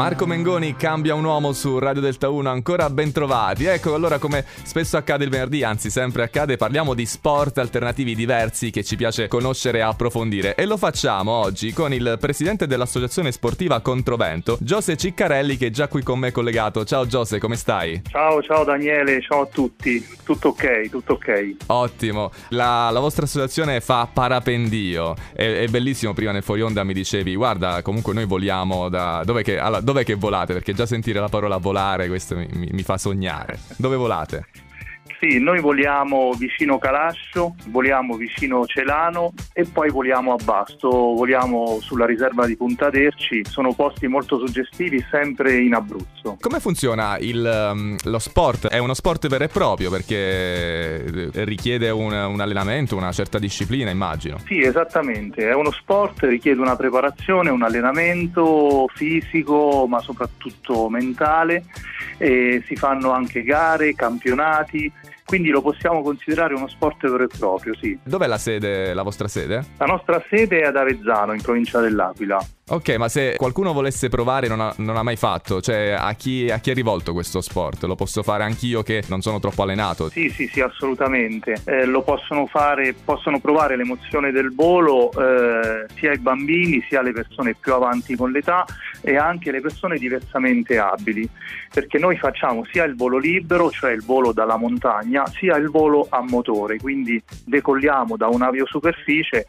Marco Mengoni cambia un uomo su Radio Delta 1, ancora ben trovati. Ecco, allora come spesso accade il venerdì, anzi sempre accade, parliamo di sport alternativi diversi che ci piace conoscere e approfondire. E lo facciamo oggi con il presidente dell'associazione sportiva Controvento, Giose Ciccarelli, che è già qui con me collegato. Ciao Giose, come stai? Ciao, ciao Daniele, ciao a tutti. Tutto ok, tutto ok. Ottimo. La, la vostra associazione fa parapendio. È, è, bellissimo, prima nel fuori onda mi dicevi, guarda, comunque noi voliamo da... Dov'è che, allora, dov'è che volate? Perché già sentire la parola volare, questo mi, mi, mi fa sognare. Dove volate? Sì, noi voliamo vicino Calascio, voliamo vicino Celano e poi voliamo a Basto, voliamo sulla riserva di Punta Derci, sono posti molto suggestivi sempre in Abruzzo. Come funziona il, um, lo sport? È uno sport vero e proprio perché richiede un, un, allenamento, una certa disciplina immagino. Sì, esattamente, è uno sport, richiede una preparazione, un allenamento fisico ma soprattutto mentale, e si fanno anche gare, campionati quindi lo possiamo considerare uno sport vero e proprio, sì. Dov'è la sede, la vostra sede? La nostra sede è ad Avezzano, in provincia dell'Aquila. Ok, ma se qualcuno volesse provare non ha, non ha mai fatto, cioè a chi, a chi, è rivolto questo sport? Lo posso fare anch'io che non sono troppo allenato? Sì, sì, sì, assolutamente. Eh, lo possono fare, possono provare l'emozione del volo eh, sia i bambini sia le persone più avanti con l'età e anche le persone diversamente abili, perché noi facciamo sia il volo libero, cioè il volo dalla montagna, sia il volo a motore, quindi decolliamo da un'aviosuperficie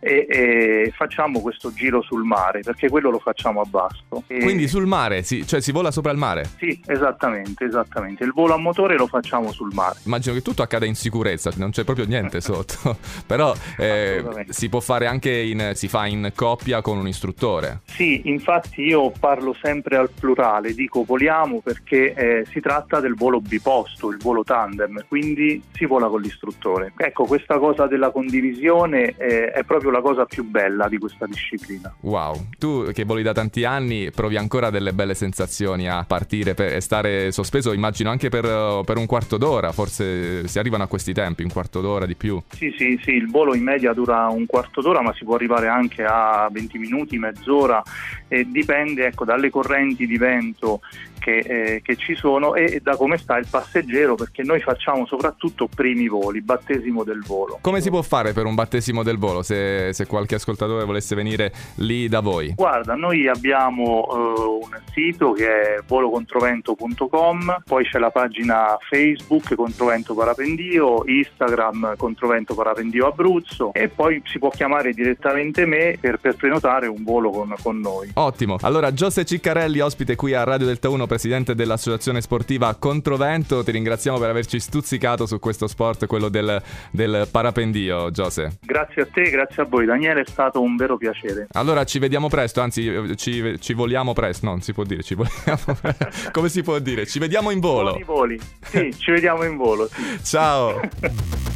e, e facciamo questo giro sul mare, perché quello lo facciamo a basto. E... Quindi sul mare, sì, cioè si vola sopra il mare? Sì, esattamente, esattamente. Il volo a motore lo facciamo sul mare. Immagino che tutto accada in sicurezza, non c'è proprio niente sotto, però eh, si può fare anche in, si fa in coppia con un istruttore. Sì, infatti io parlo sempre al plurale, dico voliamo perché eh, si tratta del volo biposto, il volo tandem, quindi si vola con l'istruttore. Ecco, questa cosa della condivisione eh, è proprio la cosa più bella di questa disciplina. Wow, tu che voli da tanti anni provi ancora delle belle sensazioni a partire e stare sospeso, immagino anche per, per, un quarto d'ora, forse si arrivano a questi tempi, un quarto d'ora di più. Sì, sì, sì, il volo in media dura un quarto d'ora, ma si può arrivare anche a 20 minuti, mezz'ora, e dipende ecco, dalle correnti di vento che, eh, che, ci sono e da come sta il passeggero perché noi facciamo soprattutto primi voli, battesimo del volo. Come si può fare per un battesimo del volo se, se qualche ascoltatore volesse venire lì da voi? Guarda, noi abbiamo uh, un sito che è volocontrovento.com, poi c'è la pagina Facebook Controvento Parapendio, Instagram Controvento Parapendio Abruzzo e poi si può chiamare direttamente me per, per prenotare un volo con, con noi. Ottimo, allora Giose Ciccarelli ospite qui a Radio Delta 1 presidente dell'associazione sportiva Controvento. Ti ringraziamo per averci stuzzicato su questo sport, quello del, del parapendio, Giose. Grazie a te, grazie a voi, Daniele, è stato un vero piacere. Allora ci vediamo presto, anzi ci, ci voliamo presto, no, non si può dire, ci voliamo. Come si può dire? Ci vediamo in volo. Buoni voli, sì, ci vediamo in volo. Sì. Ciao.